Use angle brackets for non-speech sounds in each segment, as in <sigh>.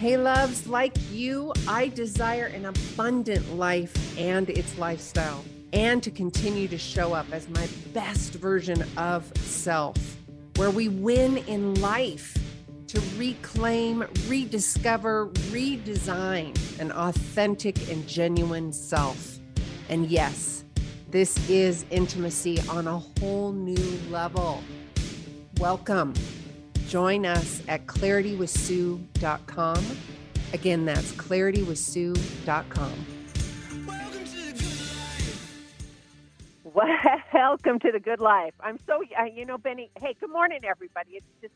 Hey, loves, like you, I desire an abundant life and its lifestyle, and to continue to show up as my best version of self, where we win in life to reclaim, rediscover, redesign an authentic and genuine self. And yes, this is intimacy on a whole new level. Welcome. Join us at claritywithsue.com. Again, that's claritywithsue.com. Welcome to the good life. I'm so, uh, you know, Benny. Hey, good morning, everybody. It's just,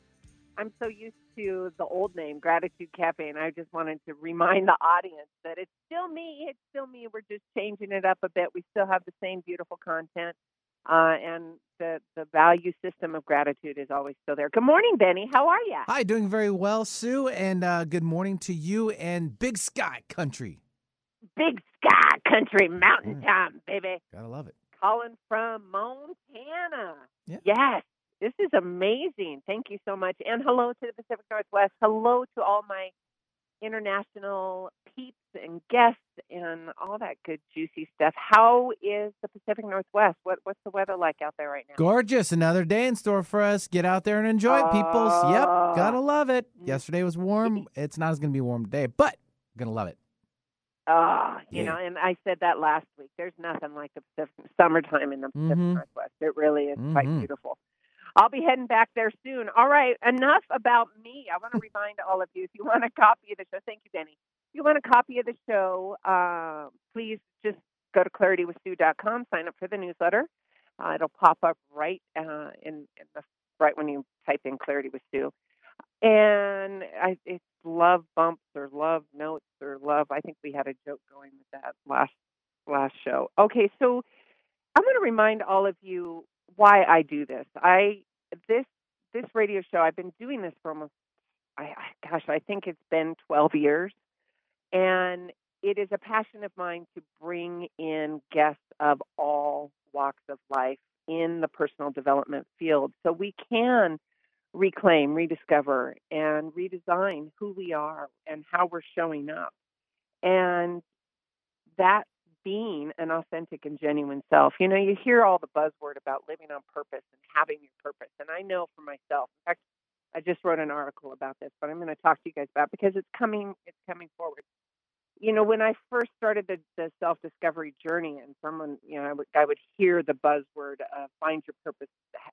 I'm so used to the old name, Gratitude Cafe, and I just wanted to remind the audience that it's still me. It's still me. We're just changing it up a bit. We still have the same beautiful content uh, and the the value system of gratitude is always still there. Good morning, Benny. How are you? Hi, doing very well, Sue, and uh, good morning to you and Big Sky Country. Big Sky Country, Mountain Mm. Time, baby. Gotta love it. Calling from Montana. Yeah. Yes, this is amazing. Thank you so much. And hello to the Pacific Northwest. Hello to all my international peeps and guests and all that good juicy stuff. How is the Pacific Northwest? What what's the weather like out there right now? Gorgeous. Another day in store for us. Get out there and enjoy it, peoples. Yep, Ah. gotta love it. Mm. Yesterday was warm. It's not as gonna be warm today, but gonna love it. Oh, you Yeah. know, and I said that last week. There's nothing like the Pacific, summertime in the Pacific Mhm. Northwest. It really is quite Mhm. beautiful. I'll be heading back there soon. All right, enough about me. I want to <laughs> remind all of you if you want a copy of the show, thank you, Denny. If you want a copy of the show, uh, please just go to claritywithsue.com, sign up for the newsletter. Uh, it'll pop up right uh, in, in the right when you type in Clarity with Sue. And I, it's love bumps or love notes or love. I think we had a joke going with that last last show. Okay, so I'm going to remind all of you why I do this. I this this radio show. I've been doing this for almost. I, gosh, I think it's been 12 years, and it is a passion of mine to bring in guests of all walks of life in the personal development field, so we can reclaim, rediscover, and redesign who we are and how we're showing up. And that being an authentic and genuine self. You know, you hear all the buzzword about living on purpose and having your purpose. And I know for myself, in fact, I just wrote an article about this, but I'm going to talk to you guys about it because it's coming it's coming forward. You know, when I first started the, the self discovery journey, and someone, you know, I would I would hear the buzzword uh, "find your purpose."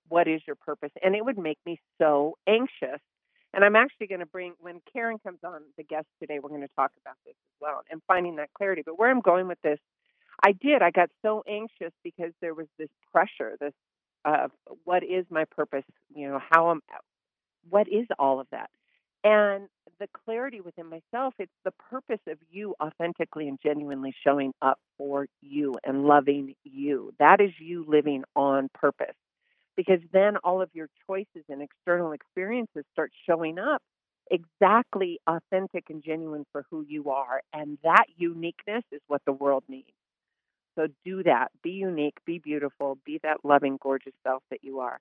What is your purpose? And it would make me so anxious. And I'm actually going to bring when Karen comes on the guest today. We're going to talk about this as well and finding that clarity. But where I'm going with this, I did. I got so anxious because there was this pressure. This uh, what is my purpose? You know, how am what is all of that? And the clarity within myself, it's the purpose of you authentically and genuinely showing up for you and loving you. That is you living on purpose. Because then all of your choices and external experiences start showing up exactly authentic and genuine for who you are. And that uniqueness is what the world needs. So do that. Be unique, be beautiful, be that loving, gorgeous self that you are.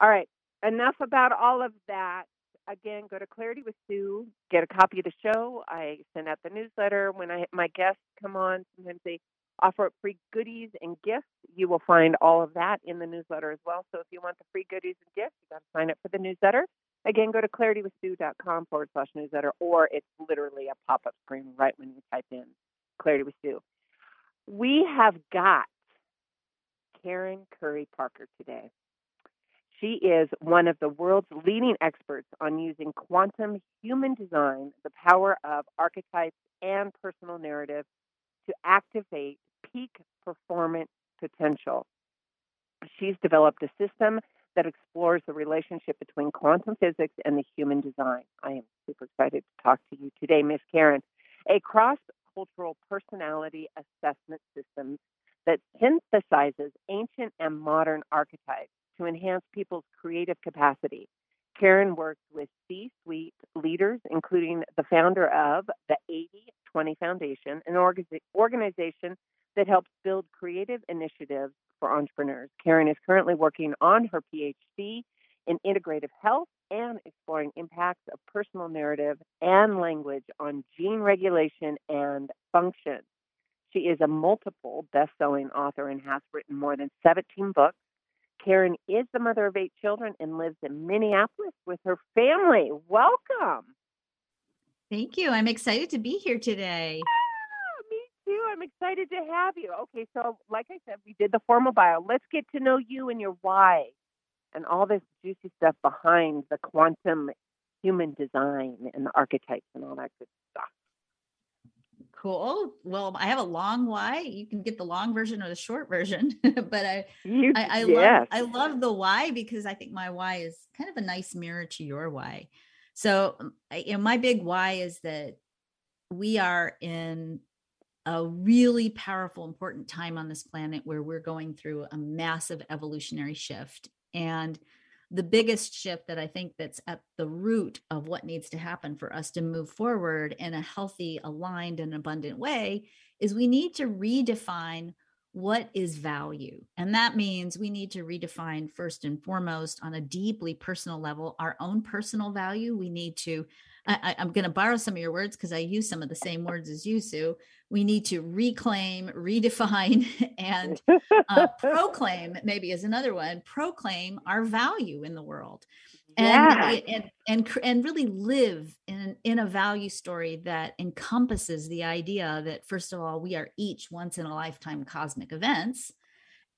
All right, enough about all of that. Again, go to Clarity with Sue, get a copy of the show. I send out the newsletter. When I my guests come on, sometimes they offer up free goodies and gifts. You will find all of that in the newsletter as well. So if you want the free goodies and gifts, you got to sign up for the newsletter. Again, go to claritywithsue.com forward slash newsletter, or it's literally a pop up screen right when you type in Clarity with Sue. We have got Karen Curry Parker today. She is one of the world's leading experts on using quantum human design, the power of archetypes and personal narrative to activate peak performance potential. She's developed a system that explores the relationship between quantum physics and the human design. I am super excited to talk to you today, Miss Karen. A cross cultural personality assessment system that synthesizes ancient and modern archetypes to enhance people's creative capacity. Karen works with C suite leaders, including the founder of the 80 20 Foundation, an orga- organization that helps build creative initiatives for entrepreneurs. Karen is currently working on her PhD in integrative health and exploring impacts of personal narrative and language on gene regulation and function. She is a multiple best-selling author and has written more than 17 books. Karen is the mother of eight children and lives in Minneapolis with her family. Welcome. Thank you. I'm excited to be here today. Ah, me too. I'm excited to have you. Okay, so like I said, we did the formal bio. Let's get to know you and your why and all this juicy stuff behind the quantum human design and the archetypes and all that good stuff. Cool. Well, I have a long why. You can get the long version or the short version, <laughs> but I, You, I, I yes. love, I love the why because I think my why is kind of a nice mirror to your why. So, um, you know, my big why is that we are in a really powerful, important time on this planet where we're going through a massive evolutionary shift. And the biggest shift that I think that's at the root of what needs to happen for us to move forward in a healthy, aligned, and abundant way is we need to redefine what is value. And that means we need to redefine first and foremost on a deeply personal level our own personal value. We need to, I, am going to borrow some of your words because I use some of the same words as you, Sue. We need to reclaim, redefine, <laughs> and uh, <laughs> proclaim, maybe is another one, proclaim our value in the world. And, Yeah. and and and really live in in a value story that encompasses the idea that first of all we are each once in a lifetime cosmic events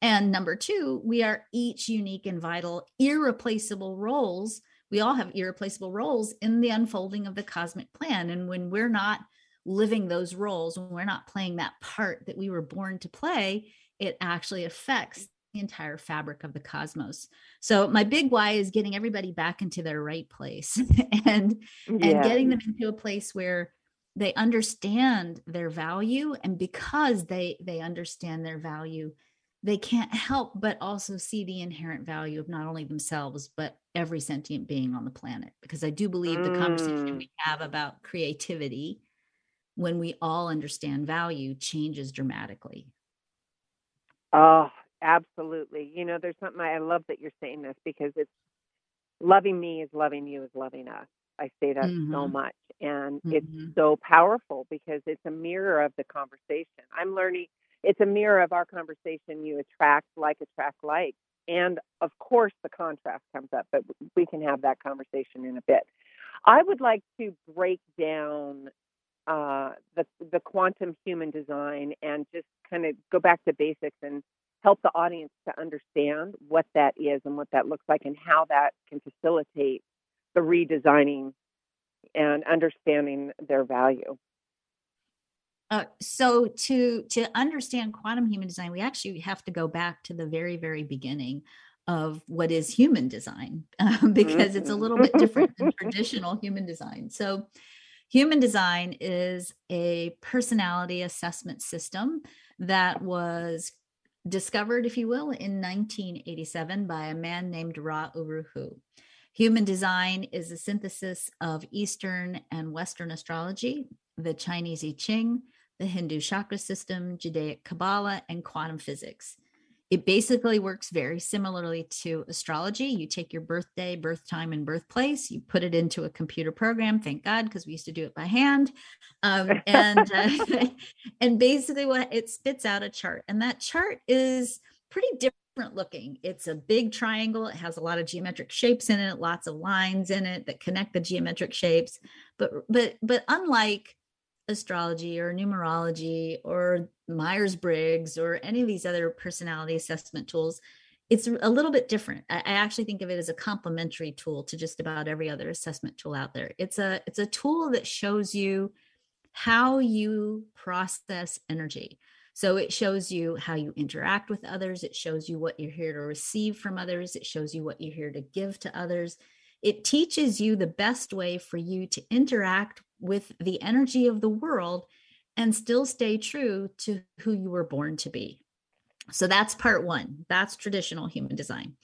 and number two we are each unique and vital irreplaceable roles we all have irreplaceable roles in the unfolding of the cosmic plan. And when we're not living those roles when we're not playing that part that we were born to play it actually affects the entire fabric of the cosmos. So my big why is getting everybody back into their right place <laughs> and and getting them into a place where they understand their value. And because they they understand their value they can't help but also see the inherent value of not only themselves but every sentient being on the planet because i do believe the conversation Mm. we have about creativity when we all understand value changes dramatically Oh, absolutely. You know, there's something I love that you're saying this because it's loving me is loving you is loving us. I say that so Mhm. much. And it's Mhm. so powerful because it's a mirror of the conversation. I'm learning it's a mirror of our conversation. You attract like attract like. And of course the contrast comes up, but we can have that conversation in a bit. I would like to break down uh, the the quantum human design and just kind of go back to basics and help the audience to understand what that is and what that looks like and how that can facilitate the redesigning and understanding their value. Uh, so to to understand quantum human design, we actually have to go back to the very very beginning of what is human design <laughs> um, because it's a little bit different than <laughs> traditional human design. So human design is a personality assessment system that was discovered, if you will, in 1987 by a man named Ra Uru Hu. Human design is a synthesis of Eastern and Western astrology, the Chinese I Ching, the Hindu chakra system, Judaic Kabbalah, and quantum physics. It basically works very similarly to astrology. You take your birthday, birth time, and birthplace, you put it into a computer program. Thank God, because we used to do it by hand. Um, <laughs> and uh, <laughs> and basically, what it spits out a chart, and that chart is pretty different looking. It's a big triangle. It has a lot of geometric shapes in it, lots of lines in it that connect the geometric shapes. But but but unlike astrology or numerology or Myers Briggs or any of these other personality assessment tools, it's a little bit different. I, actually think of it as a complementary tool to just about every other assessment tool out there. It's a it's a tool that shows you how you process energy. So it shows you how you interact with others. It shows you what you're here to receive from others. It shows you what you're here to give to others. It teaches you the best way for you to interact with the energy of the world and still stay true to who you were born to be. So that's part one. That's traditional human design.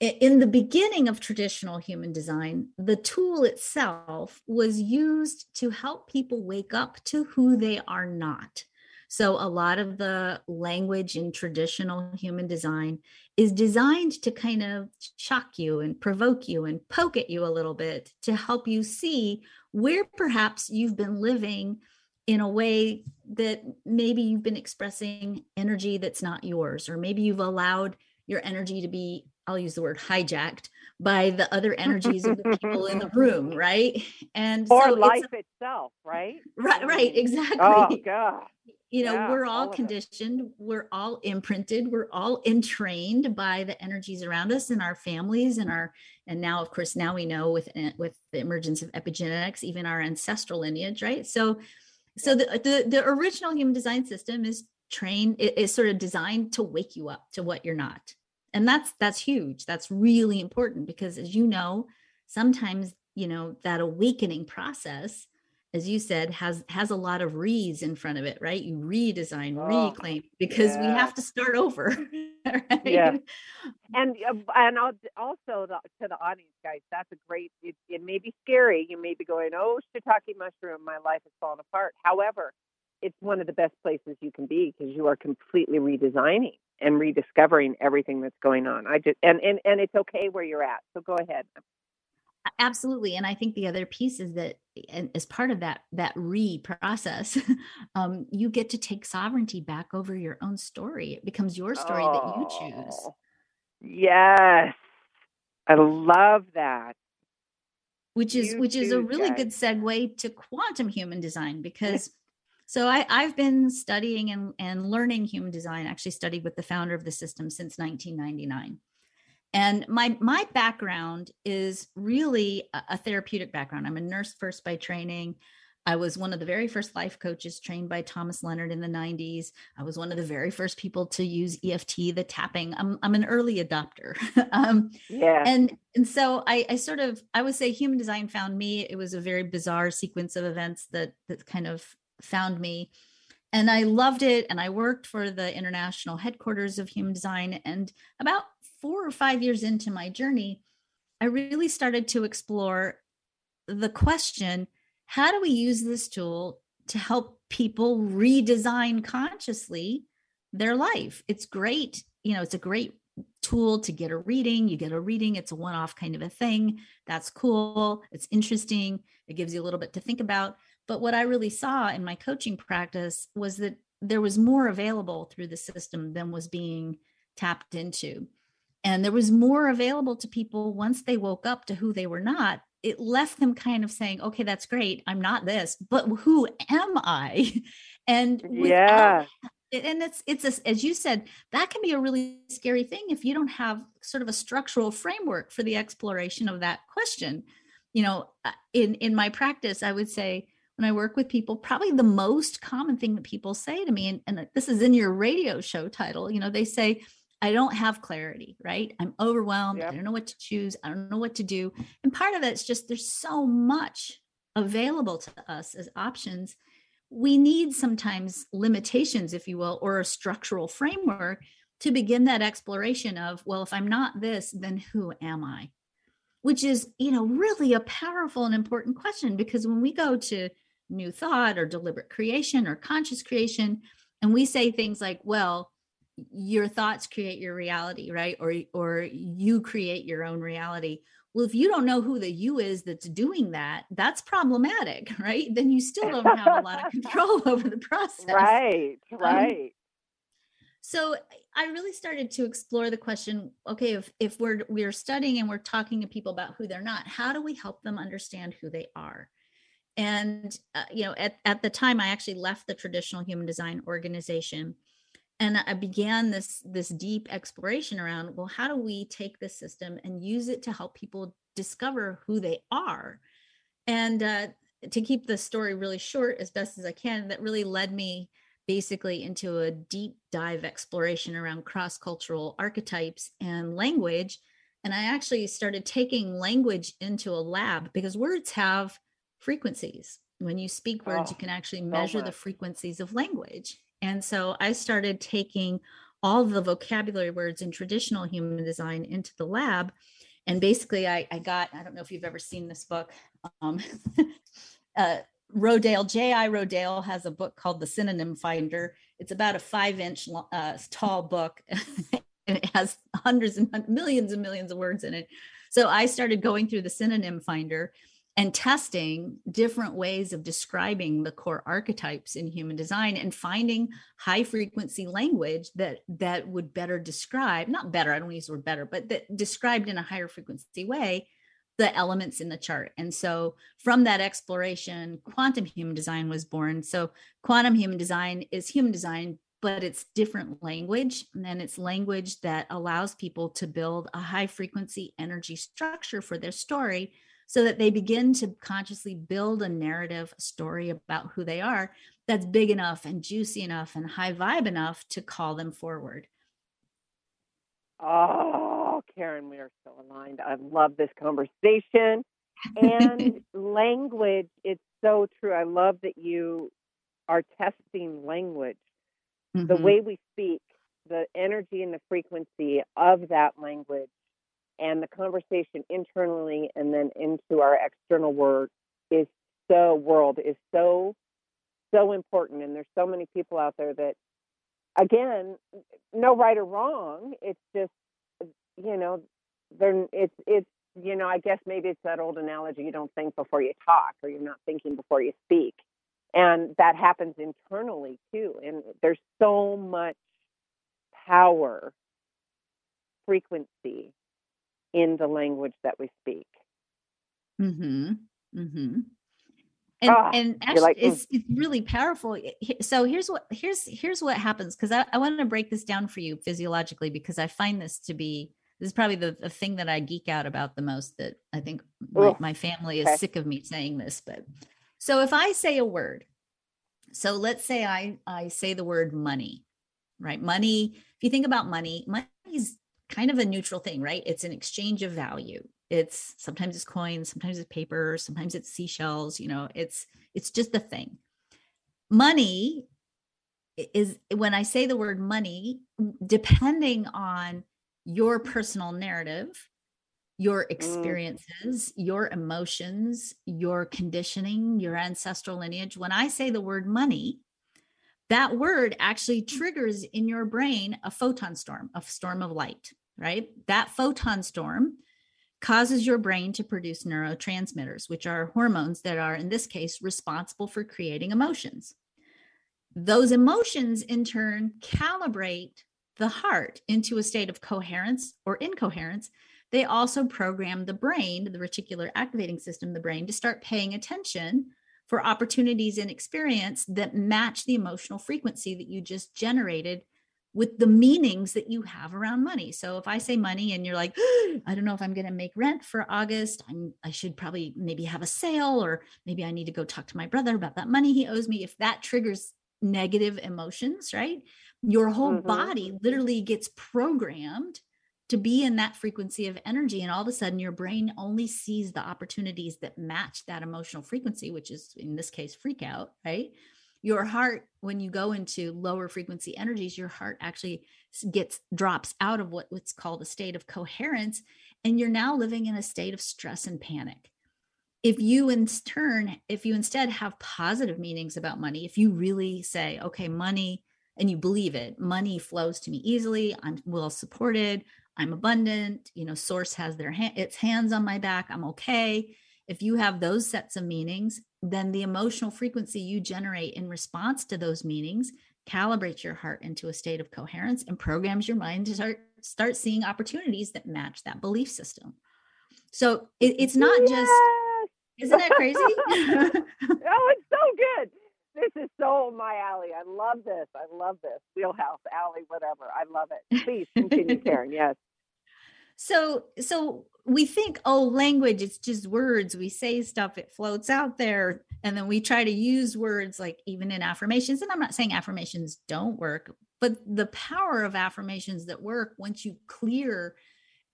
In the beginning of traditional human design, the tool itself was used to help people wake up to who they are not. So a lot of the language in traditional human design is designed to kind of shock you and provoke you and poke at you a little bit to help you see where perhaps you've been living in a way that maybe you've been expressing energy that's not yours, or maybe you've allowed your energy to be, I'll use the word hijacked by the other energies of the people in the <laughs> room, right? And or so life itself, right? Right, right, exactly. Oh God. You know, yeah, we're all, all conditioned, we're all imprinted, we're all entrained by the energies around us and our families and our and now of course now we know with eh, with the emergence of epigenetics, even our ancestral lineage, right? So so the the, the original human design system is trained is sort of designed to wake you up to what you're not. And that's that's huge. That's really important because as you know sometimes you know that awakening process as you said has has a lot of re's in front of it right you redesign oh, reclaim because yeah. we have to start over <laughs> right? yeah and uh, and I'll also the, to the audience guys that's a great it, it may be scary you may be going oh shiitake mushroom my life has fallen apart however it's one of the best places you can be because you are completely redesigning and rediscovering everything that's going on. I just and and and it's okay where you're at. So go ahead. Absolutely, and I think the other piece is that, and as part of that that re process, <laughs> um, you get to take sovereignty back over your own story. It becomes your story oh, that you choose. Oh, yes, I love that. Which is you which is a really good segue to quantum human design <laughs> because so I, have been studying and, and learning human design, actually studied with the founder of the system since 1999. And my my background is really a, a therapeutic background. I'm a nurse first by training. I was one of the very first life coaches trained by Thomas Leonard in the 90s. I was one of the very first people to use EFT, the tapping. I'm, I'm an early adopter. <laughs> um, yeah. And, and so I, I sort of, I would say human design found me. It was a very bizarre sequence of events that, that kind of found me and I loved it. And I worked for the international headquarters of human design. And about four or five years into my journey, I really started to explore the question how do we use this tool to help people redesign consciously their life? It's great. You know, it's a great tool to get a reading. You get a reading, it's a one off kind of a thing. That's cool. It's interesting. It gives you a little bit to think about. But what I really saw in my coaching practice was that there was more available through the system than was being tapped into. And there was more available to people once they woke up to who they were not. It left them kind of saying, okay, that's great. I'm not this, but who am I? <laughs> And yeah. and it's it's a, as you said that can be a really scary thing if you don't have sort of a structural framework for the exploration of that question you know uh, in in my practice i would say when I work with people, probably the most common thing that people say to me, and, and this is in your radio show title, you know, they say, I don't have clarity, right? I'm overwhelmed. Yep. I don't know what to choose. I don't know what to do. And part of it's just there's so much available to us as options. We need sometimes limitations, if you will, or a structural framework to begin that exploration of, well, if I'm not this, then who am I? Which is, you know, really a powerful and important question because when we go to new thought or deliberate creation or conscious creation and we say things like well your thoughts create your reality right? Or or you create your own reality. Well if you don't know who the you is that's doing that that's problematic <laughs> right? Then you still don't have a lot of control <laughs> over the process. Right <laughs> um, right. um, so i really started to explore the question okay if if we're we're studying and we're talking to people about who they're not how do we help them understand who they are? And uh, you know at, at the time i actually left the traditional human design organization and i began this this deep exploration around well how do we take this system and use it to help people discover who they are and uh, to keep the story really short as best as i can that really led me basically into a deep dive exploration around cross-cultural archetypes and language and i actually started taking language into a lab because words have frequencies. When you speak words, oh, you can actually measure the frequencies of language. And so I started taking all the vocabulary words in traditional human design into the lab. And basically, I, I got, I don't know if you've ever seen this book, um, <laughs> uh, Rodale, J.I. Rodale has a book called The Synonym Finder. It's about a five inch uh, tall book <laughs> and it has hundreds and millions and millions of words in it. So I started going through the Synonym Finder and testing different ways of describing the core archetypes in human design and finding high frequency language that that would better describe not better i don't use the word better but that described in a higher frequency way the elements in the chart. And so from that exploration quantum human design was born. So quantum human design is human design but it's different language and it's language that allows people to build a high frequency energy structure for their story so that they begin to consciously build a narrative a story about who they are that's big enough and juicy enough and high vibe enough to call them forward. Oh, Karen, we are so aligned. I love this conversation. And <laughs> language, it's so true. I love that you are testing language, mm-hmm. the way we speak, the energy and the frequency of that language and the conversation internally and then into our external world is so world is so so important and there's so many people out there that again no right or wrong it's just you know there it's it's you know i guess maybe it's that old analogy you don't think before you talk or you're not thinking before you speak and that happens internally too and there's so much power frequency in the language that we speak. Mm-hmm. Mm-hmm. And, ah, and actually like, mm. it's, it's really powerful. So here's what here's here's what happens because I, I want to break this down for you physiologically because I find this to be this is probably the, the thing that I geek out about the most that I think my, my family is okay. sick of me saying this. But so if I say a word, so let's say I I say the word money, right? Money, if you think about money, money is kind of a neutral thing, right? It's an exchange of value. It's sometimes it's coins, sometimes it's paper, sometimes it's seashells, you know, it's it's just a thing. Money is when I say the word money, depending on your personal narrative, your mm. experiences, mm. your emotions, your conditioning, your ancestral lineage. When I say the word money, that word actually triggers in your brain a photon storm, a storm of light right? That photon storm causes your brain to produce neurotransmitters, which are hormones that are, in this case, responsible for creating emotions. Those emotions, in turn, calibrate the heart into a state of coherence or incoherence. They also program the brain, the reticular activating system, the brain, to start paying attention for opportunities and experience that match the emotional frequency that you just generated with the meanings that you have around money. So if I say money and you're like, <gasps> I don't know if I'm going to make rent for August, I'm, I should probably maybe have a sale or maybe I need to go talk to my brother about that money he owes me. If that triggers negative emotions, right? Your whole mm-hmm. body literally gets programmed to be in that frequency of energy. And all of a sudden, your brain only sees the opportunities that match that emotional frequency, which is in this case, freak out, right? Your heart when you go into lower frequency energies your heart actually gets drops out of what, what's called a state of coherence and you're now living in a state of stress and panic. If you in turn if you instead have positive meanings about money if you really say okay money and you believe it money flows to me easily i'm well supported i'm abundant you know source has their hand its hands on my back i'm okay if you have those sets of meanings then the emotional frequency you generate in response to those meanings calibrates your heart into a state of coherence and programs your mind to start start seeing opportunities that match that belief system. So it, it's not yes. just isn't that crazy? <laughs> Oh it's so good! This is so my alley. I love this. I love this. Wheelhouse alley whatever. I love it. Please continue karen. Yes so so we think oh language it's just words. We say stuff it floats out there and then we try to use words like even in affirmations and i'm not saying affirmations don't work but the power of affirmations that work once you clear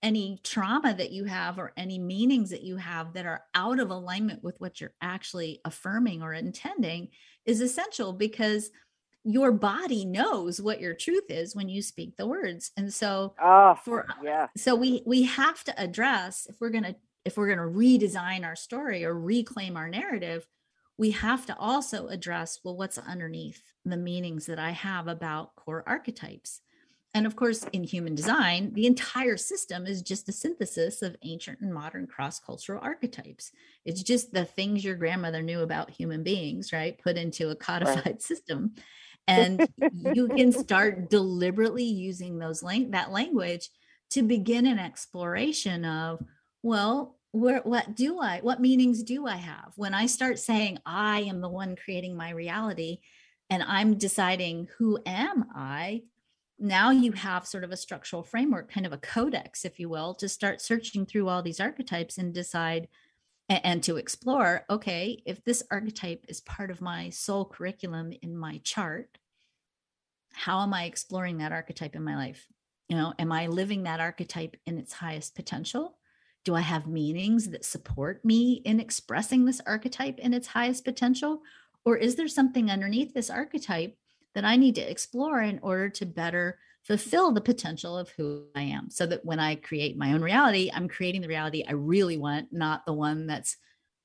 any trauma that you have or any meanings that you have that are out of alignment with what you're actually affirming or intending is essential because your body knows what your truth is when you speak the words and so oh, for yeah so we we have to address if we're going to if we're going to redesign our story or reclaim our narrative we have to also address well, what's underneath the meanings that I have about core archetypes? And of course, in human design, the entire system is just a synthesis of ancient and modern cross cultural archetypes. It's just the things your grandmother knew about human beings, right? Put into a codified right. <laughs> system. And you can <laughs> start deliberately using those lang- that language to begin an exploration of, well, where, what do I, what meanings do I have? When I start saying I am the one creating my reality and I'm deciding who am I, now you have sort of a structural framework, kind of a codex, if you will, to start searching through all these archetypes and decide and, to explore okay, if this archetype is part of my soul curriculum in my chart, how am I exploring that archetype in my life? You know, am I living that archetype in its highest potential? Do I have meanings that support me in expressing this archetype in its highest potential? Or is there something underneath this archetype that I need to explore in order to better fulfill the potential of who I am. So that when I create my own reality, I'm creating the reality I really want, not the one that's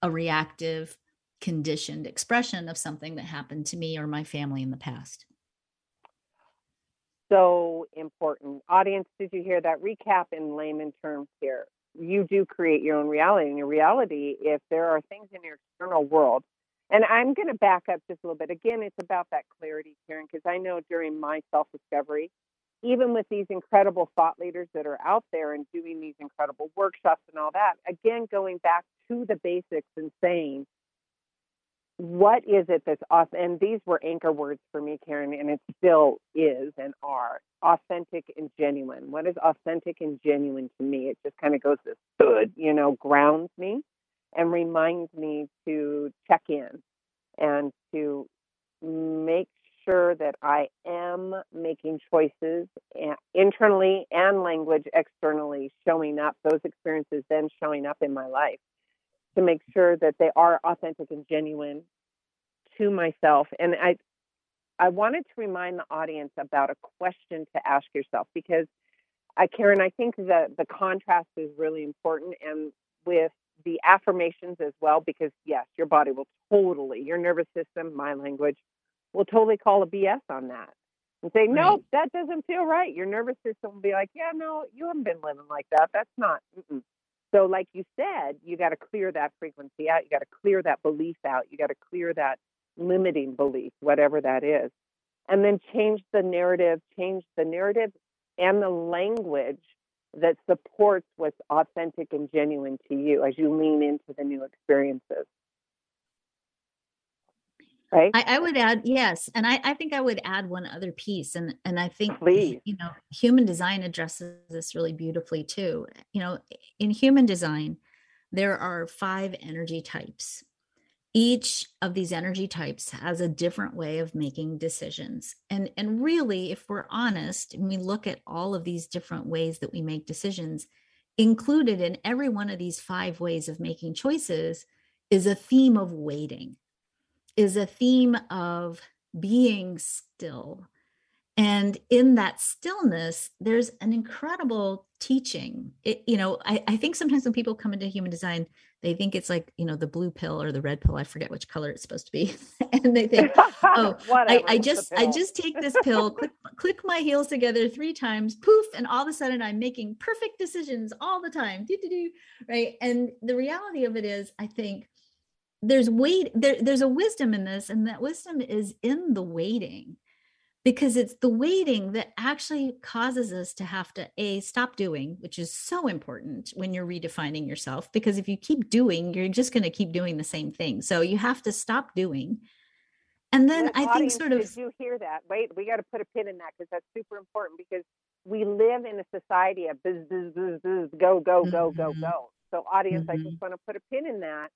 a reactive, conditioned expression of something that happened to me or my family in the past. So important. Audience, did you hear that? Recap in layman terms here. You do create your own reality. And your reality, if there are things in your external world and I'm going to back up just a little bit. Again, it's about that clarity, Karen, because I know during my self discovery, even with these incredible thought leaders that are out there and doing these incredible workshops and all that, again, going back to the basics and saying, what is it that's off? And these were anchor words for me, Karen, and it still is and are authentic and genuine. What is authentic and genuine to me? It just kind of goes this good, you know, grounds me and reminds me to check in and to make sure that I am making choices internally and language externally showing up, those experiences then showing up in my life to make sure that they are authentic and genuine to myself. And I I wanted to remind the audience about a question to ask yourself because Karen, I think that the contrast is really important. And with the affirmations as well, because yes, your body will totally, your nervous system, my language, will totally call a BS on that and say, nope, right. that doesn't feel right. Your nervous system will be like, yeah, no, you haven't been living like that. That's not. Mm-mm. So, like you said, you got to clear that frequency out. You got to clear that belief out. You got to clear that limiting belief, whatever that is. And then change the narrative, change the narrative and the language that supports what's authentic and genuine to you as you lean into the new experiences. Right? I, I would add yes, and I, I, think I would add one other piece, and and I think Please. you know human design addresses this really beautifully too. You know, in human design, there are five energy types, each of these energy types has a different way of making decisions and and really if we're honest and we look at all of these different ways that we make decisions included in every one of these five ways of making choices is a theme of waiting is a theme of being still. And in that stillness there's an incredible teaching. It, you know I, I think sometimes when people come into human design they think it's like you know the blue pill or the red pill. I forget which color it's supposed to be. <laughs> And they think oh <laughs> I, I just i just take this pill click, click my heels together three times poof and all of a sudden i'm making perfect decisions all the time. Do, do, do, right? And the reality of it is i think there's wait there, there's a wisdom in this and that wisdom is in the waiting because it's the waiting that actually causes us to have to a stop doing which is so important when you're redefining yourself because if you keep doing you're just going to keep doing the same thing. So you have to stop doing. And then i think sort of did you hear that? Wait we got to put a pin in that because that's super important because we live in a society of buzz, buzz, buzz, buzz, go go go go mm-hmm. go. So audience mm-hmm. i just want to put a pin in that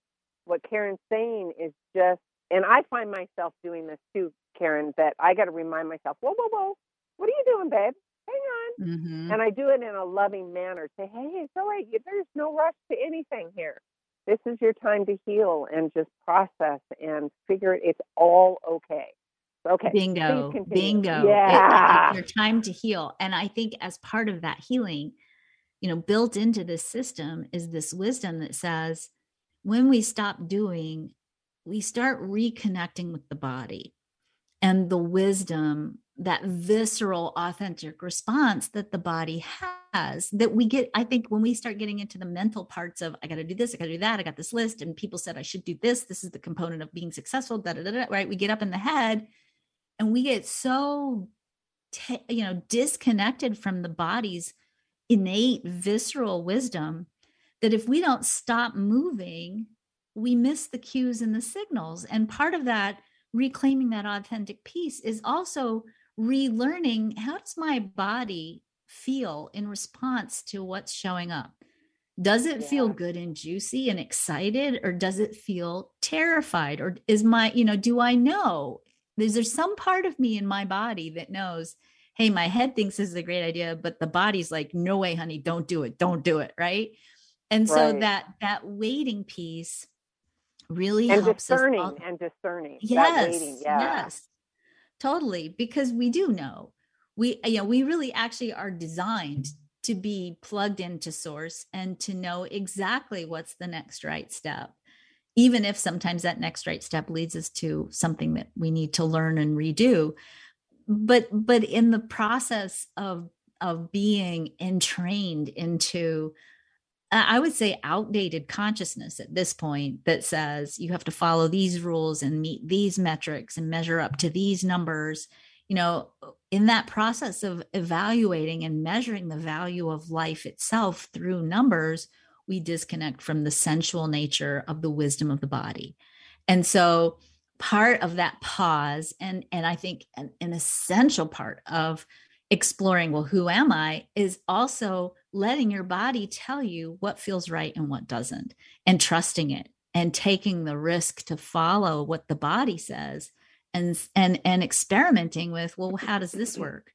what karen's saying is just and i find myself doing this too Karen, that I got to remind myself, whoa, whoa, whoa, what are you doing, babe? Hang on. Mm-hmm. And I do it in a loving manner. Say, hey, it's all right. There's no rush to anything here. This is your time to heal and just process and figure it's all okay. Okay. Bingo. Bingo. Yeah. It, it's your time to heal. And I think as part of that healing, you know, built into this system is this wisdom that says when we stop doing we start reconnecting with the body and the wisdom that visceral authentic response that the body has that we get i think when we start getting into the mental parts of i got to do this i got to do that i got this list and people said i should do this this is the component of being successful da, da, da, da, right? We get up in the head and we get so t- you know disconnected from the body's innate visceral wisdom that if we don't stop moving we miss the cues and the signals and part of that reclaiming that authentic piece is also relearning how does my body feel in response to what's showing up? Does it yeah. feel good and juicy and excited, or does it feel terrified? Or is my, you know, do I know? Is there some part of me in my body that knows, hey, my head thinks this is a great idea, but the body's like, no way, honey, don't do it, don't do it, right? And so right. that that waiting piece really and helps discerning us all- and discerning. Yes, waiting, yeah. yes, totally because we do know we you know we really actually are designed to be plugged into source and to know exactly what's the next right step even if sometimes that next right step leads us to something that we need to learn and redo but but in the process of of being entrained into I would say outdated consciousness at this point that says you have to follow these rules and meet these metrics and measure up to these numbers. You know, in that process of evaluating and measuring the value of life itself through numbers, we disconnect from the sensual nature of the wisdom of the body. And so, part of that pause, and and I think an, an essential part of exploring, well, who am I, is also letting your body tell you what feels right and what doesn't, and trusting it and taking the risk to follow what the body says and and and experimenting with well how does this work?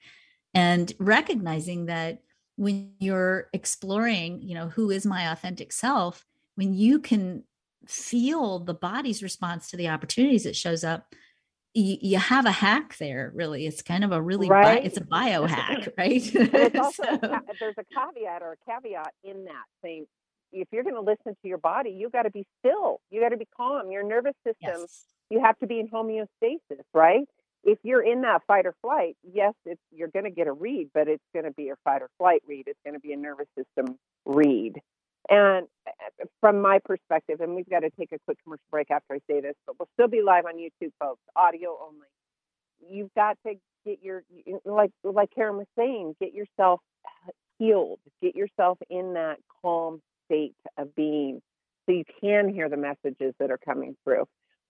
And recognizing that when you're exploring you know who is my authentic self when you can feel the body's response to the opportunities that shows up you, you have a hack there really it's kind of a really right. bi- it's a <laughs> biohack right <laughs> so. a, there's a caveat or a caveat in that saying if you're going to listen to your body you got to be still you got to be calm your nervous system yes. you have to be in homeostasis right if you're in that fight or flight yes it's you're going to get a read but it's going to be a fight or flight read it's going to be a nervous system read and uh, from my perspective, and we've got to take a quick commercial break after I say this, but we'll still be live on YouTube, folks, audio only. You've got to get your, like like Karen was saying, get yourself healed, get yourself in that calm state of being, so you can hear the messages that are coming through.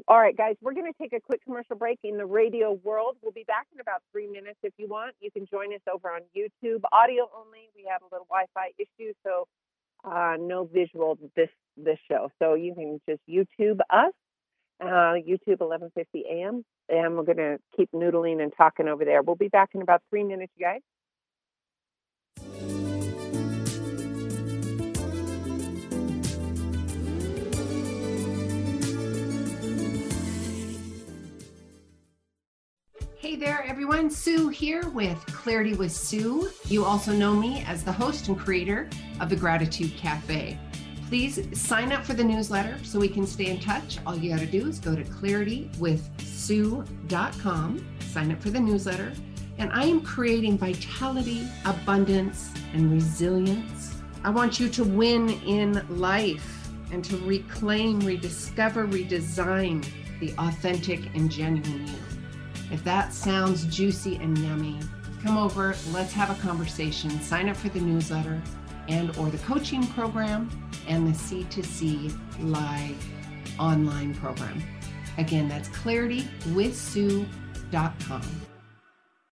All right, guys, we're going to take a quick commercial break in the radio world. We'll be back in about three minutes. If you want, you can join us over on YouTube, audio only. We have a little Wi-Fi issue, so uh, no visual this this show. So you can just YouTube us, uh, YouTube 1150 AM, and we're going to keep noodling and talking over there. We'll be back in about three minutes, you guys. Hey there, everyone. Sue here with Clarity with Sue. You also know me as the host and creator of the Gratitude Cafe. Please sign up for the newsletter so we can stay in touch. All you got to do is go to claritywithsue.com, sign up for the newsletter, and I am creating vitality, abundance, and resilience. I want you to win in life and to reclaim, rediscover, redesign the authentic and genuine you. If that sounds juicy and yummy, come over, let's have a conversation. Sign up for the newsletter and or the coaching program and the C2C live online program. Again, that's claritywithsue.com.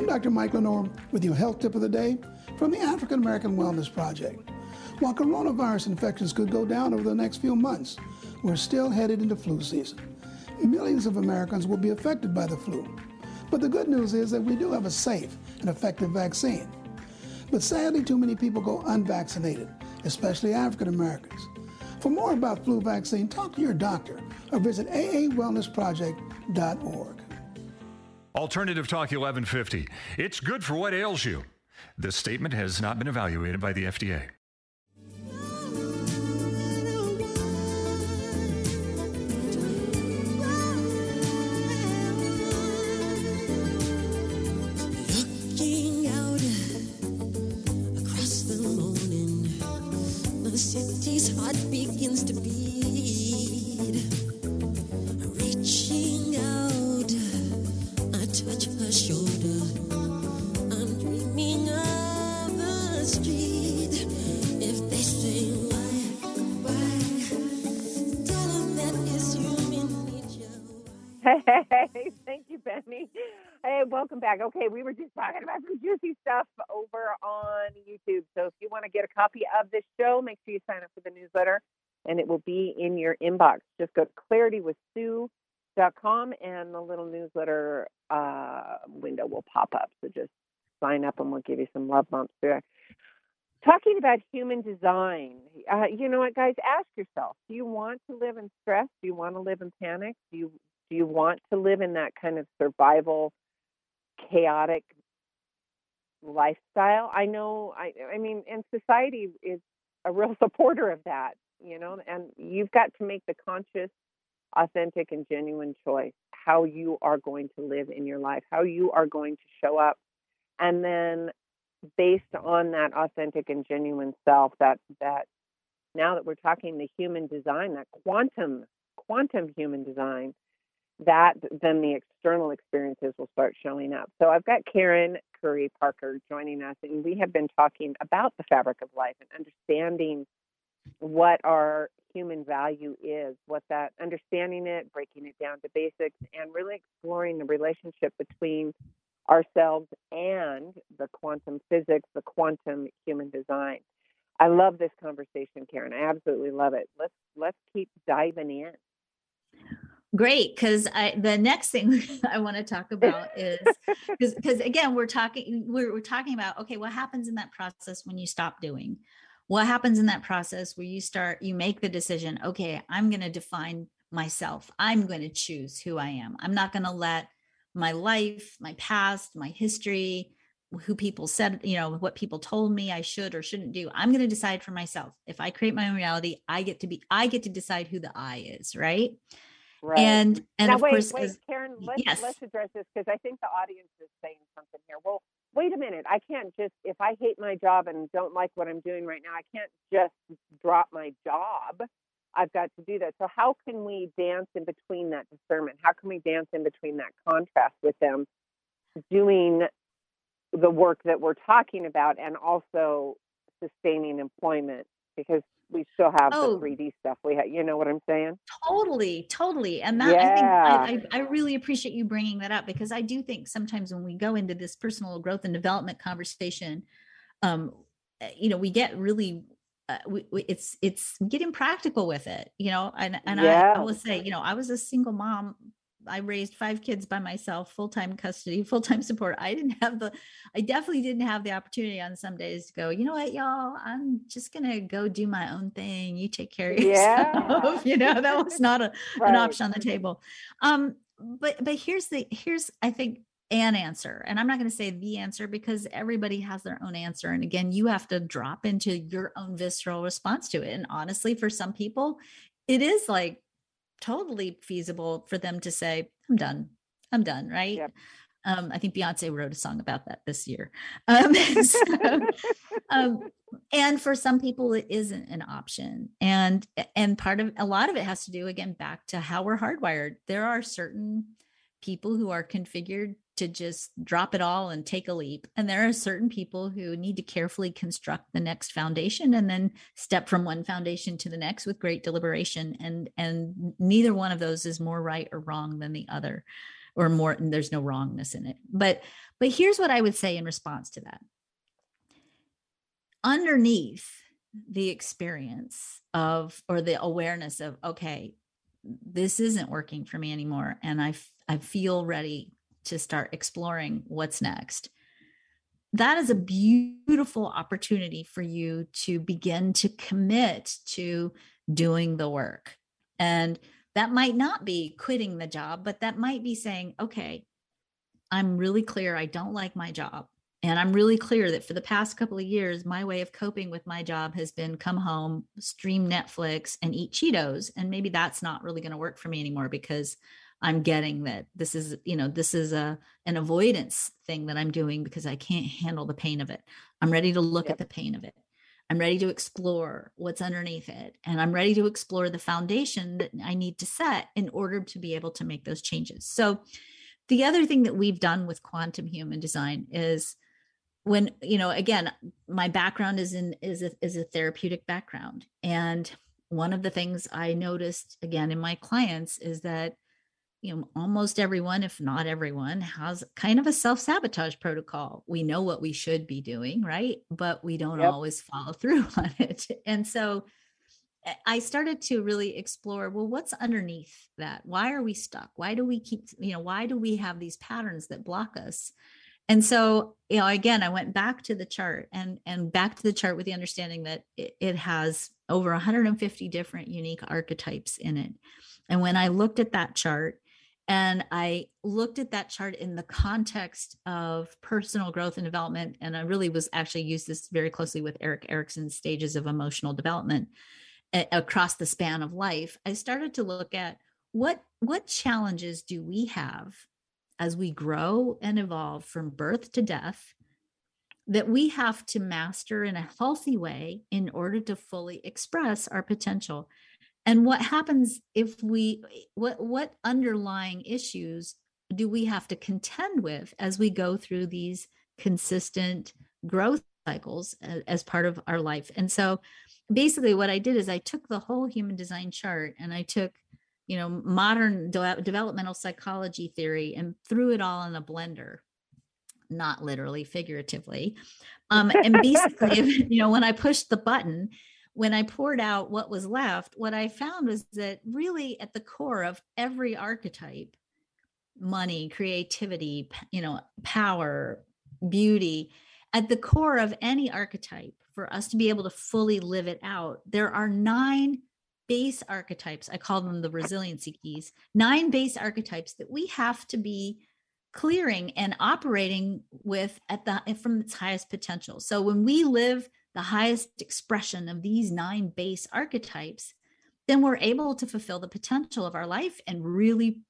I'm Dr. Mike LeNoir with your health tip of the day from the African American Wellness Project. While coronavirus infections could go down over the next few months, we're still headed into flu season. Millions of Americans will be affected by the flu. But the good news is that we do have a safe and effective vaccine. But sadly, too many people go unvaccinated, especially African Americans. For more about flu vaccine, talk to your doctor or visit aawellnessproject.org. Alternative Talk 1150. It's good for what ails you. This statement has not been evaluated by the FDA. Hey, <laughs> thank you, Benny. Hey, welcome back. Okay, we were just talking about some juicy stuff over on YouTube. So if you want to get a copy of this show, make sure you sign up for the newsletter and it will be in your inbox. Just go to claritywithsue.com and the little newsletter uh, window will pop up. So just sign up and we'll give you some love bumps there. Talking about human design, uh, you know what, guys? Ask yourself: Do you want to live in stress? Do you want to live in panic? Do you do you want to live in that kind of survival, chaotic lifestyle? I know. I I mean, and society is a real <laughs> supporter of that. You know, and you've got to make the conscious, authentic, and genuine choice how you are going to live in your life, how you are going to show up, and then based on that authentic and genuine self that that now that we're talking the human design that quantum quantum human design that then the external experiences will start showing up so i've got karen curry parker joining us and we have been talking about the fabric of life and understanding what our human value is what that understanding it breaking it down to basics and really exploring the relationship between ourselves and the quantum physics, the quantum human design. I love this conversation, Karen. I absolutely love it. Let's let's keep diving in. Great, because I the next thing <laughs> I want to talk about is <laughs> because again we're talking we're, we're talking about okay what happens in that process when you stop doing what happens in that process where you start you make the decision okay i'm going to define myself i'm going to choose who i am i'm not going to let my life, my past, my history, who people said, you know, what people told me I should or shouldn't do. I'm going to decide for myself. If I create my own reality, I get to be, I get to decide who the I is, right? Right. And and now, of wait, course, wait, Karen, let's yes. let's address this because I think the audience is saying something here. Well, wait a minute. I can't just if I hate my job and don't like what I'm doing right now, I can't just drop my job. I've got to do that. So how can we dance in between that discernment? How can we dance in between that contrast with them doing the work that we're talking about and also sustaining employment because we still have Oh. the 3D stuff. We have, you know what I'm saying? totally totally and that i think I, I, I really appreciate you bringing that up because i do think sometimes when we go into this personal growth and development conversation um uh, you know we get really uh, we, we, it's it's getting practical with it you know and and I, Yeah. I will say you know i was a single mom i raised five kids by myself full-time custody <laughs> full-time support. I didn't have the i definitely didn't have the opportunity on some days to go you know what y'all? I'm just gonna go do my own thing. You take care of <laughs> Yeah. yourself you know that was <laughs> not a, an option on the table. Um but but here's the here's i think an answer. And i'm not going to say the answer because everybody has their own answer. And again you have to drop into your own visceral response to it. And honestly for some people it is like totally feasible for them to say i'm done. I'm done right? Yep. um i think beyonce wrote a song about that this year. Um, <laughs> so, um and for some people it isn't an option. And and part of a lot of it has to do again back to how we're hardwired. There are certain people who are configured to just drop it all and take a leap. And there are certain people who need to carefully construct the next foundation and then step from one foundation to the next with great deliberation. And and neither one of those is more right or wrong than the other or more and there's no wrongness in it. But but here's what i would say in response to that. Underneath the experience of or the awareness of okay this isn't working for me anymore and i f- i feel ready to start exploring what's next. That is a beautiful opportunity for you to begin to commit to doing the work. And that might not be quitting the job but that might be saying okay i'm really clear i don't like my job. And I'm really clear that for the past couple of years, my way of coping with my job has been come home, stream Netflix, and eat Cheetos. And maybe that's not really going to work for me anymore because I'm getting that this is, you know, this is a an avoidance thing that I'm doing because I can't handle the pain of it. I'm ready to look yep. at the pain of it. I'm ready to explore what's underneath it. And I'm ready to explore the foundation that I need to set in order to be able to make those changes. So the other thing that we've done with quantum human design is when you know again my background is in is a, is a therapeutic background and one of the things i noticed again in my clients is that you know almost everyone if not everyone has kind of a self-sabotage protocol. We know what we should be doing right? But we don't yep. always follow <laughs> through on it. And so eh, i started to really explore well what's underneath that? Why are we stuck? Why do we keep you know why do we have these patterns that block us? And so you know again i went back to the chart and and back to the chart with the understanding that it, it has over 150 different unique archetypes in it. And when i looked at that chart and i looked at that chart in the context of personal growth and development and i really was actually used this very closely with erik erikson's stages of emotional development across the span of life. I started to look at what what challenges do we have as we grow and evolve from birth to death that we have to master in a healthy way in order to fully express our potential and what happens if we what what underlying issues do we have to contend with as we go through these consistent growth cycles as, part of our life? And so basically what i did is i took the whole human design chart and i took you know modern de- developmental psychology theory and threw it all in a blender not literally figuratively um, and basically <laughs> you know when i pushed the button when i poured out what was left what i found was that really at the core of every archetype money creativity you know power beauty at the core of any archetype for us to be able to fully live it out there are nine base archetypes. I call them the resiliency keys, nine base archetypes that we have to be clearing and operating with at the from its highest potential. So when we live the highest expression of these nine base archetypes, then we're able to fulfill the potential of our life and really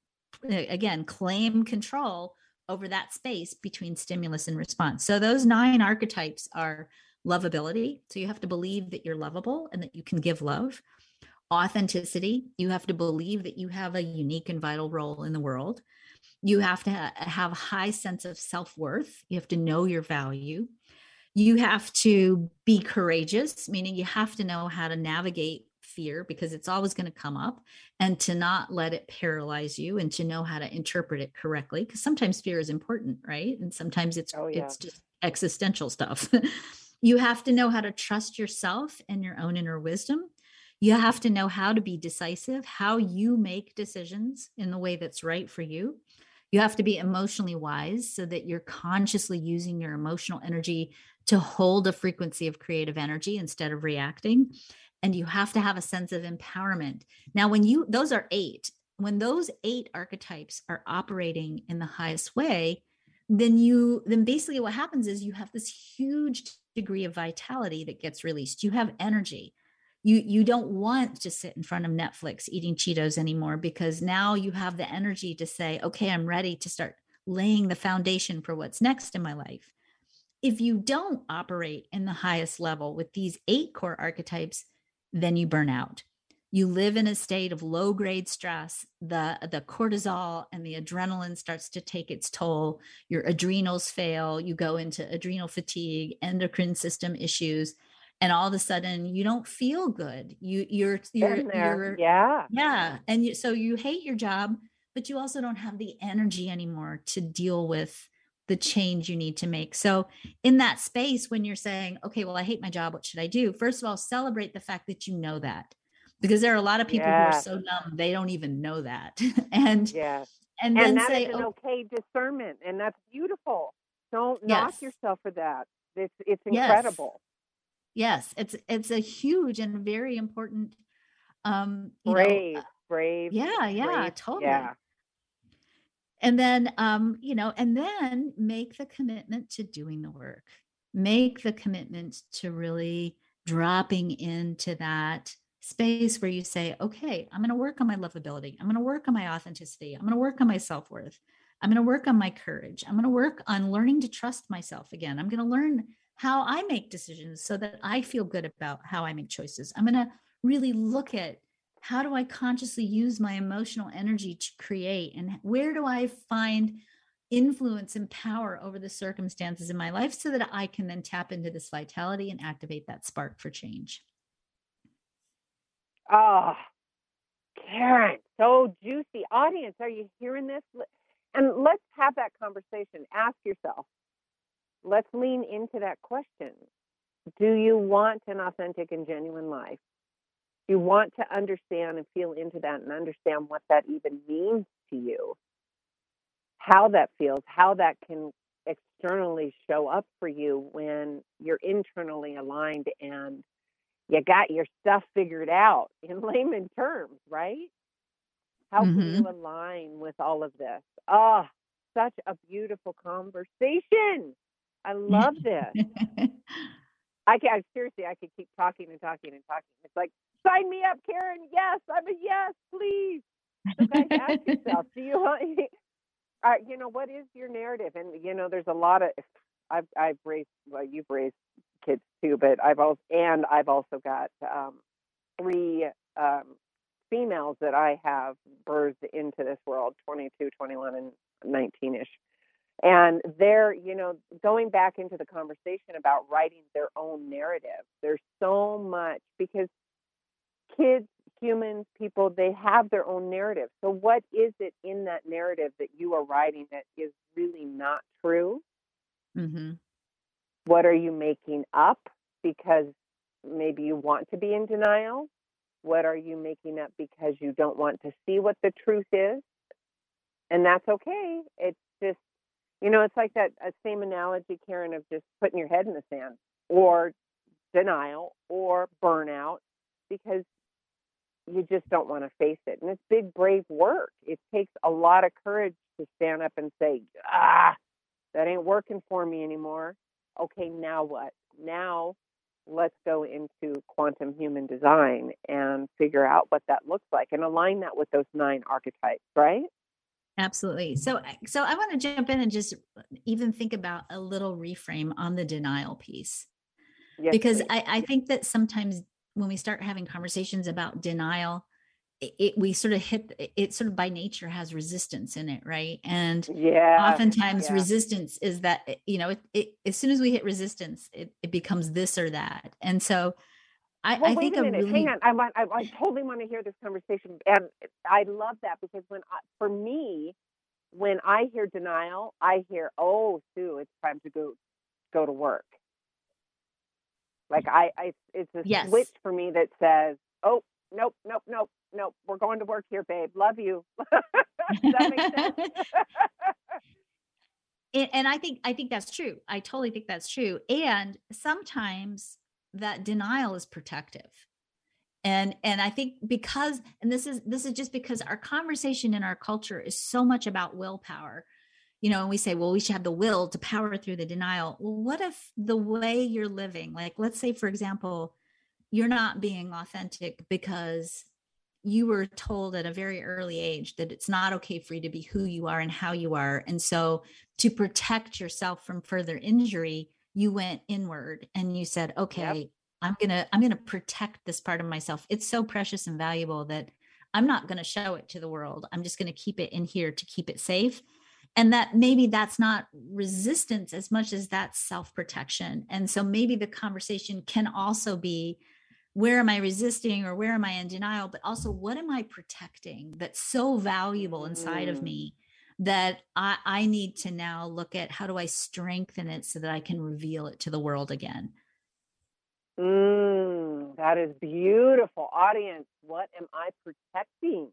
uh, again claim control over that space between stimulus and response. So those nine archetypes are lovability. So you have to believe that you're lovable and that you can give love authenticity. You have to believe that you have a unique and vital role in the world. You have to ha- have a high sense of self worth. You have to know your value. You have to be courageous, meaning you have to know how to navigate fear because it's always going to come up and to not let it paralyze you and to know how to interpret it correctly because sometimes fear is important right and sometimes it's oh, yeah. it's just existential stuff <laughs> you have to know how to trust yourself and your own inner wisdom you have to know how to be decisive, how you make decisions in the way that's right for you. You have to be emotionally wise so that you're consciously using your emotional energy to hold a frequency of creative energy instead of reacting. And you have to have a sense of empowerment. Now, when you, those are eight, when those eight archetypes are operating in the highest way, then you, then basically what happens is you have this huge degree of vitality that gets released. You have energy you you don't want to sit in front of Netflix eating Cheetos anymore because now you have the energy to say, okay, I'm ready to start laying the foundation for what's next in my life. If you don't operate in the highest level with these eight core archetypes, then you burn out. You live in a state of low grade stress. The, the cortisol and the adrenaline starts to take its toll. Your adrenals fail. You go into adrenal fatigue, endocrine system issues and all of a sudden you don't feel good you you're you're, you're yeah yeah and you, so you hate your job but you also don't have the energy anymore to deal with the change you need to make. So, in that space, when you're saying, okay, well, I hate my job, what should I do? First of all, celebrate the fact that you know that because there are a lot of people Yes. who are so numb, they don't even know that. <laughs> and, Yes. and And, then say, an "Oh, okay discernment, and that's beautiful. Don't knock yourself for that. It's it's Yes. incredible. Yes, it's, it's a huge and very important, um, you know, Brave, uh, brave. yeah, yeah, brave. totally. Yeah. and then um you know and then make the commitment to doing the work make the commitment to really dropping into that space where you say okay i'm going to work on my lovability i'm going to work on my authenticity i'm going to work on my self-worth i'm going to work on my courage i'm going to work on learning to trust myself again i'm going to learn how i make decisions so that i feel good about how i make choices i'm going to really look at how do I consciously use my emotional energy to create? And where do I find influence and power over the circumstances in my life so that I can then tap into this vitality and activate that spark for change? Oh, Karen, so juicy. Audience, are you hearing this? And let's have that conversation. Ask yourself. Let's lean into that question. Do you want an authentic and genuine life? You want to understand and feel into that and understand what that even means to you? How that feels, how that can externally show up for you when you're internally aligned and you got your stuff figured out <laughs> in layman terms, right? How can Mhm. you align with all of this? Ah, such a beautiful conversation. I <laughs> love this. I can I, seriously, I could keep talking and talking and talking. It's like, sign me up, Karen. Yes, I'm a yes, please. So guys, ask yourself, do you want? <laughs> Uh, you know, what is your narrative? And you know, there's a lot of. I've I've raised well, you've raised kids too, but I've also and I've also got um, three um, females that I have birthed into this world 22, 21, and 19 ish. And they're, you know, going back into the conversation about writing their own narrative. There's so much because kids, humans, people, they have their own narrative. So, what is it in that narrative that you are writing that is really not true? hmm What are you making up because maybe you want to be in denial? What are you making up because you don't want to see what the truth is? And that's okay. It's just, you know, it's like that uh, same analogy, Karen, of just putting your head in the sand or denial or burnout because you just don't want to face it. And it's big, brave work. It takes a lot of courage to stand up and say, ah, that ain't working for me anymore. Okay, now what? Now let's go into quantum human design and figure out what that looks like and align that with those nine archetypes, right? Absolutely. So, so I want to jump in and just even think about a little reframe on the denial piece. Yes, because. I, I think that sometimes when we start having conversations about denial, it, it we sort of hit it, it sort of by nature has resistance in it, right? And yeah, oftentimes yeah. resistance is that you know it, it as soon as we hit resistance, it, it becomes this or that. And so I, Well, I wait think a minute. really Hang on. I want. I, I totally want to hear this conversation, and I love that because when I, for me, when I hear denial, I hear, "Oh, Sue, it's time to go go to work." Like I, I it's a Yes. switch for me that says, "Oh, nope, nope, nope, nope. We're going to work here, babe. Love you." <laughs> Does that make sense? <laughs> and, and i think i think that's true i totally think that's true and sometimes that denial is protective. And and i think because and this is this is just because our conversation in our culture is so much about willpower. You know and we say well we should have the will to power through the denial. Well what if the way you're living like let's say for example you're not being authentic because you were told at a very early age that it's not okay for you to be who you are and how you are. And so, to protect yourself from further injury, you went inward and you said, okay, I'm going to I'm going to protect this part of myself. It's so precious and valuable that I'm not going to show it to the world. I'm just going to keep it in here to keep it safe. And that maybe that's not resistance as much as that's self-protection. And so maybe the conversation can also be where am I resisting or where am I in denial? But also, what am I protecting that's so valuable inside of Mm. me that I, I need to now look at how do I strengthen it so that I can reveal it to the world again. Mm, that is beautiful. Audience, what am I protecting?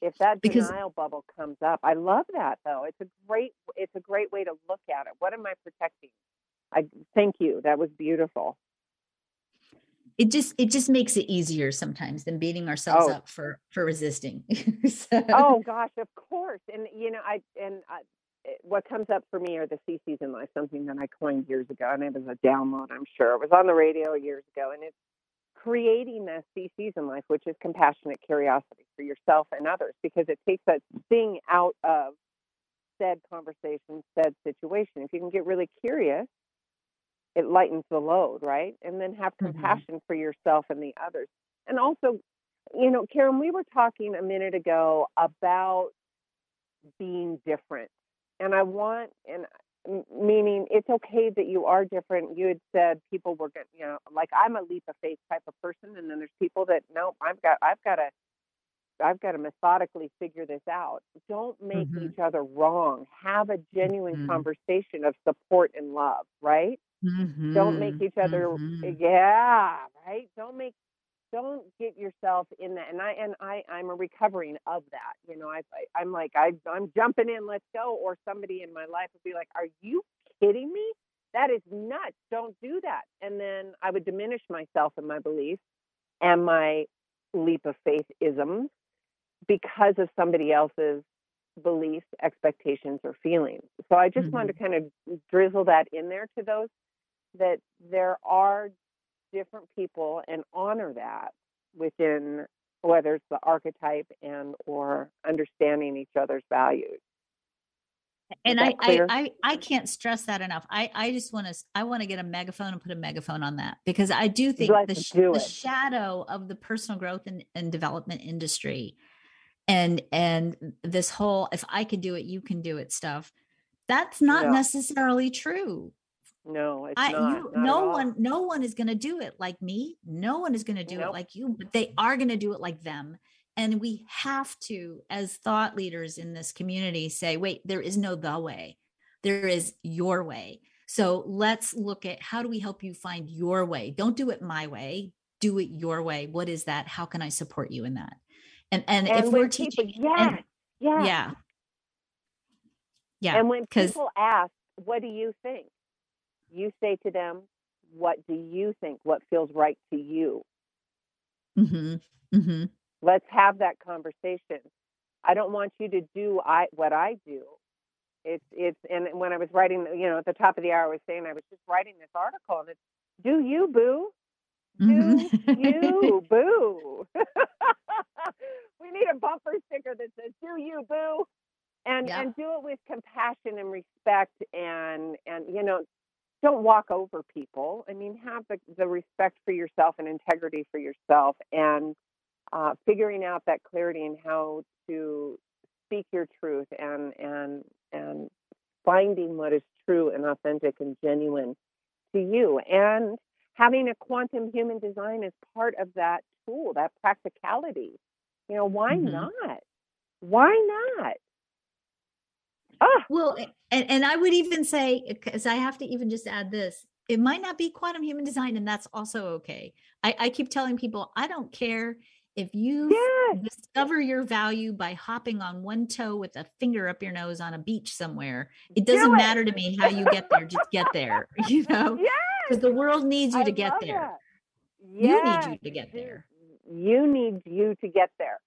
If that Because- denial bubble comes up, I love that though. It's a great it's a great way to look at it. What am I protecting? I thank you. That was beautiful. It just it just makes it easier sometimes than beating ourselves Oh. up for for resisting. <laughs> So- oh gosh, of course. And you know, I and I, eh, what comes up for me are the CCs in life, something that I coined years ago, and it was a download. I'm sure it was on the radio years ago, and it's creating the CCs in life, which is compassionate curiosity for yourself and others, because it takes that thing out of said conversation, said situation. If you can get really curious, it lightens the load, right? And then have Mhm. compassion for yourself and the others. And also, you know, Karen, we were talking a minute ago about being different. And I want, and meaning it's okay that you are different. You had said people were you know, like I'm a leap of faith type of person, and then there's people that no, I've got, I've got to, I've got to methodically figure this out. Don't make Mhm. each other wrong. Have a genuine Mhm. conversation of support and love, right? Don't make Mhm, each other, mhm. yeah, right. Don't make, don't get yourself in that. And I and I I'm a recovering of that. You know, I, I I'm like I I'm jumping in, let's go. Or somebody in my life would be like, Are you kidding me? That is nuts. Don't do that. And then I would diminish myself and my beliefs and my leap of faith isms because of somebody else's beliefs, expectations, or feelings. So I just wanted to kind of drizzle that in there to those that there are different people and honor that within whether it's the archetype and or understanding each other's values. and I, I i i can't stress that enough i i just want to i want to get a megaphone and put a megaphone on that because i do think the, do the shadow of the personal growth and, and development industry and and this whole if i can do it you can do it stuff that's not No. necessarily true No, it's I, not. you, not no one no one is going to do it like me. No one is going to do Nope. it like you but they are going to do it like them. And we have to as thought leaders in this community say wait there is no the way. There is your way. So let's look at how do we help you find your way? Don't do it my way. Do it your way. What is that? How can i support you in that? And and, And if we're people, teaching yes, and- yes. yeah. Yeah And when people ask, "What do you think?" You say to them, "What do you think? What feels right to you?" mhm, mhm. Let's have that conversation. I don't want you to do I what I do. It's it's and when I was writing, you know, at the top of the hour, I was saying I was just writing this article, and it's "Do you boo? Do Mhm. you <laughs> boo?" <laughs> we need a bumper sticker that says "Do you boo?" and Yeah. and do it with compassion and respect, and and you know, don't walk over people. I mean, have the the respect for yourself and integrity for yourself, and uh, figuring out that clarity and how to speak your truth and and and finding what is true and authentic and genuine to you and having a quantum human design as part of that tool that practicality you know why Mhm. not why not ah Well, and, and I would even say, because I have to even just add this, it might not be quantum human design, and that's also okay. I, I keep telling people, I don't care if you yes discover your value by hopping on one toe with a finger up your nose on a beach somewhere. It doesn't it. matter to me how you get there, just get there, <laughs> you know, yes because the world needs you I to get there. that. You need you to get there. you need you to get there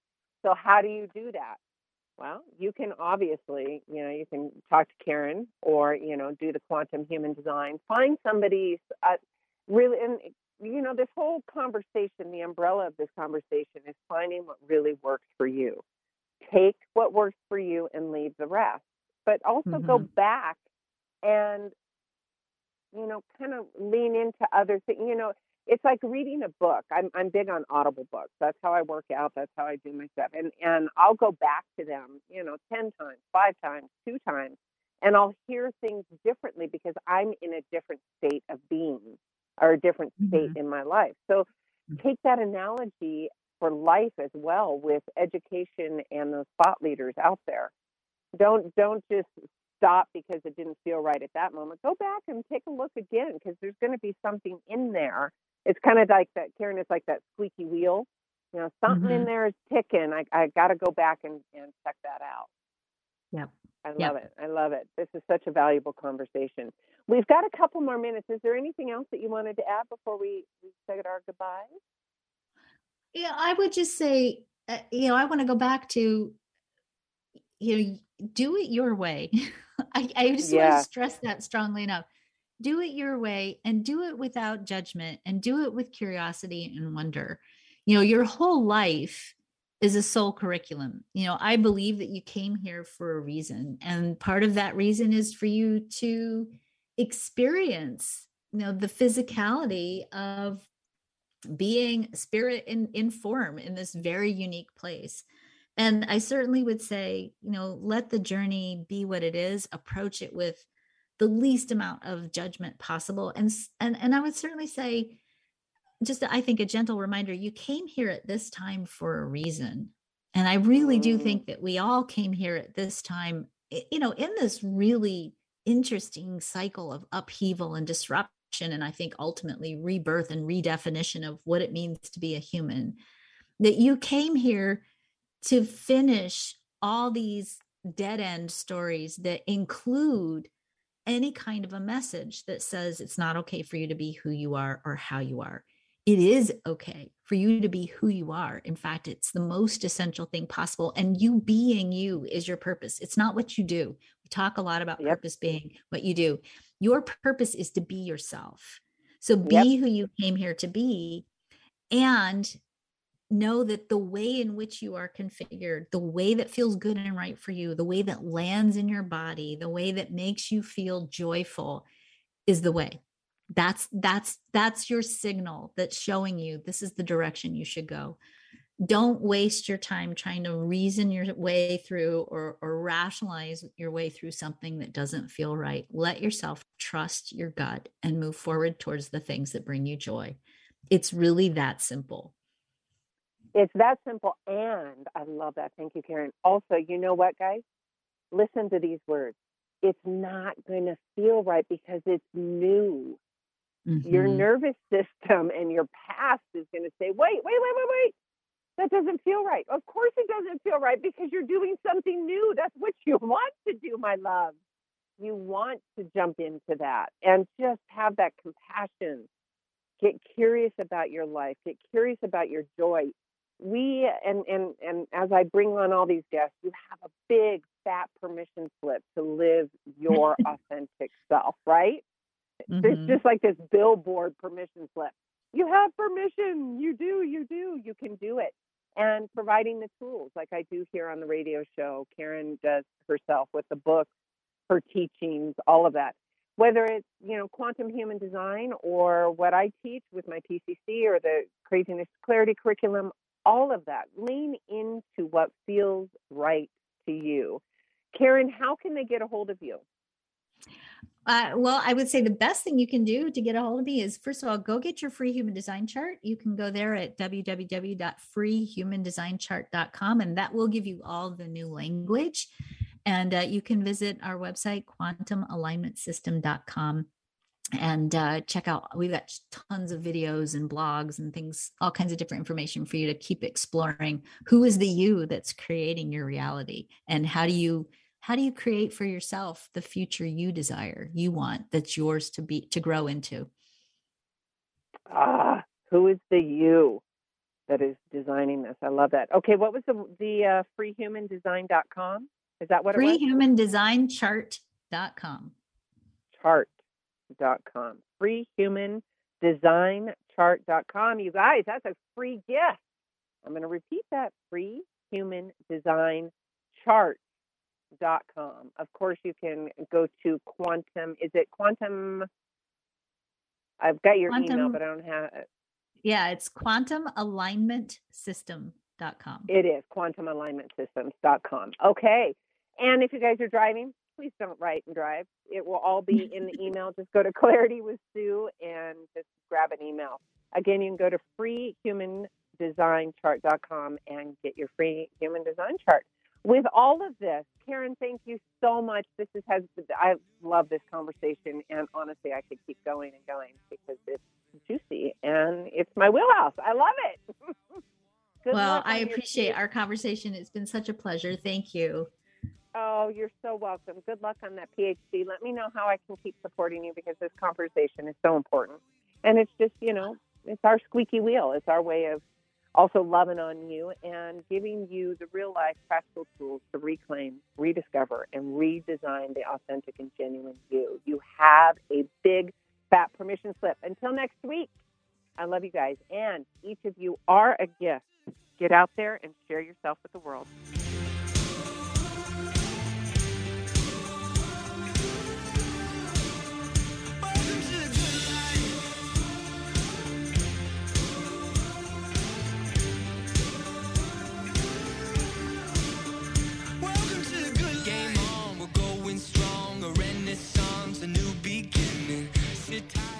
so how do you do that well you can obviously you know you can talk to karen or you know do the quantum human design find somebody uh, really and you know this whole conversation the umbrella of this conversation is finding what really works for you. Take what works for you and leave the rest but also go back and you know kind of lean into other things you know it's like reading a book. I'm I'm big on audible books. That's how I work out. That's how I do my stuff. And and I'll go back to them, you know, ten times, five times, two times, and I'll hear things differently because I'm in a different state of being or a different state mm-hmm. in my life. So mm. take that analogy for life as well with education and those thought leaders out there. Don't don't just stop because it didn't feel right at that moment. Go back and take a look again because there's going to be something in there. It's kind of like that, Karen. It's like that squeaky wheel. You know, something in Mhm. there is ticking. I I got to go back and and check that out. Yep. I love Yep. it. I love it. This is such a valuable conversation. We've got a couple more minutes. Is there anything else that you wanted to add before we, we said our goodbyes? Yeah, I would just say, uh, you know, I want to go back to, you know, do it your way. <laughs> I, I just want to stress that strongly enough. Do it your way and do it without judgment and do it with curiosity and wonder. You know, your whole life is a soul curriculum. You know, I believe that you came here for a reason. And part of that reason is for you to experience, you know, the physicality of being spirit in, in form in this very unique place. And I certainly would say, you know, let the journey be what it is, approach it with the least amount of judgment possible. And and and I would certainly say, just I think a gentle reminder, you came here at this time for a reason. And I really do Mm. think that we all came here at this time, you know, in this really interesting cycle of upheaval and disruption and i think ultimately rebirth and redefinition of what it means to be a human that you came here to finish all these dead end stories that include any kind of a message that says it's not okay for you to be who you are or how you are it is okay for you to be who you are. In fact, it's the most essential thing possible. And you being you is your purpose. It's not what you do. We talk a lot about Yep. purpose being what you do. Your purpose is to be yourself. So be Yep. who you came here to be and know that the way in which you are configured, the way that feels good and right for you, the way that lands in your body, the way that makes you feel joyful is the way. That's that's that's your signal that's showing you this is the direction you should go. Don't waste your time trying to reason your way through or or rationalize your way through something that doesn't feel right. Let yourself trust your gut and move forward towards the things that bring you joy. It's really that simple It's that simple. And I love that. Thank you, Karen. Also, you know what, guys? Listen to these words. It's not going to feel right because it's new. Your Mhm. nervous system and your past is going to say, wait, wait, wait, wait, wait. That doesn't feel right. Of course, it doesn't feel right because you're doing something new. That's what you <laughs> want to do, my love. You want to jump into that and just have that compassion. Get curious about your life. Get curious about your joy. We and and and as I bring on all these guests, you have a big fat permission slip to live your <laughs> authentic self, right? There's Mhm. just like this billboard permission slip. You have permission. You do, you do, you can do it. And providing the tools like I do here on the radio show. Karen does herself with the book, her teachings, all of that. Whether it's, you know, quantum human design or what I teach with my PCC or the craziness clarity curriculum, all of that. Lean into what feels right to you. Karen, how can they get a hold of you? Uh, well, I would say the best thing you can do to get a hold of me is first of all, go get your free human design chart. You can go there at www.freehumandesignchart.com, and that will give you all the new language. And uh, you can visit our website, quantumalignmentsystem.com, and uh, check out. We've got tons of videos and blogs and things, all kinds of different information for you to keep exploring. Who is the you that's creating your reality, and how do you how do you create for yourself the future you desire you want that's yours to be to grow into Ah, who is the you that is designing this? I love that. Okay, what was the the uh, freehumandesign.com? Is that what it was? Chart.com. Freehumandesignchart.com. You guys, that's a free gift. I'm going to repeat that. Freehumandesignchart.com. Of course, you can go to quantum. Is it quantum? I've got your email, but I don't have yeah it's quantumalignmentsystem.com It is quantumalignmentsystems.com. Okay. And if you guys are driving, please don't write and drive. It will all be in the <laughs> email. Just go to <laughs> Clarity with Sue and just grab an email. Again, you can go to humandesignchart.com and get your free human design chart. With all of this, Karen, thank you so much. This is, has I love this conversation, and honestly, I could keep going and going because it's juicy and it's my wheelhouse. I love it. <laughs> Well, I appreciate our conversation. It's been such a pleasure. Thank you. Oh, you're so welcome. Good luck on that PhD. Let me know how I can keep supporting you because this conversation is so important. And it's just, you know, it's our squeaky wheel. It's our way of also loving on you and giving you the real life practical tools to reclaim, rediscover, and redesign the authentic and genuine you. You have a big fat permission slip. Until next week, I love you guys. And each of you are a gift. Get out there and share yourself with the world. good time.